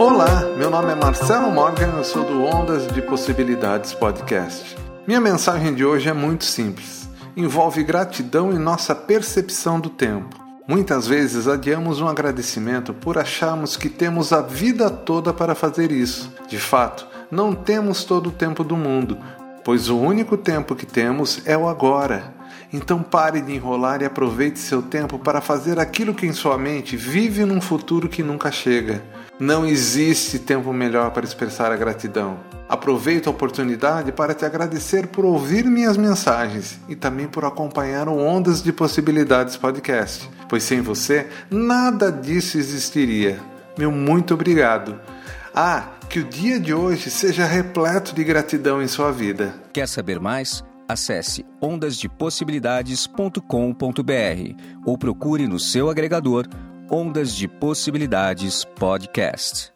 Olá, meu nome é Marcelo Morgan, eu sou do Ondas de Possibilidades Podcast. Minha mensagem de hoje é muito simples. Envolve gratidão e nossa percepção do tempo. Muitas vezes adiamos um agradecimento por acharmos que temos a vida toda para fazer isso. De fato, não temos todo o tempo do mundo, pois o único tempo que temos é o agora. Então pare de enrolar e aproveite seu tempo para fazer aquilo que em sua mente vive num futuro que nunca chega. Não existe tempo melhor para expressar a gratidão. Aproveito a oportunidade para te agradecer por ouvir minhas mensagens e também por acompanhar o Ondas de Possibilidades podcast, pois sem você nada disso existiria. Meu muito obrigado. Ah, que o dia de hoje seja repleto de gratidão em sua vida. Quer saber mais? Acesse ondasdepossibilidades.com.br ou procure no seu agregador Ondas de Possibilidades Podcast.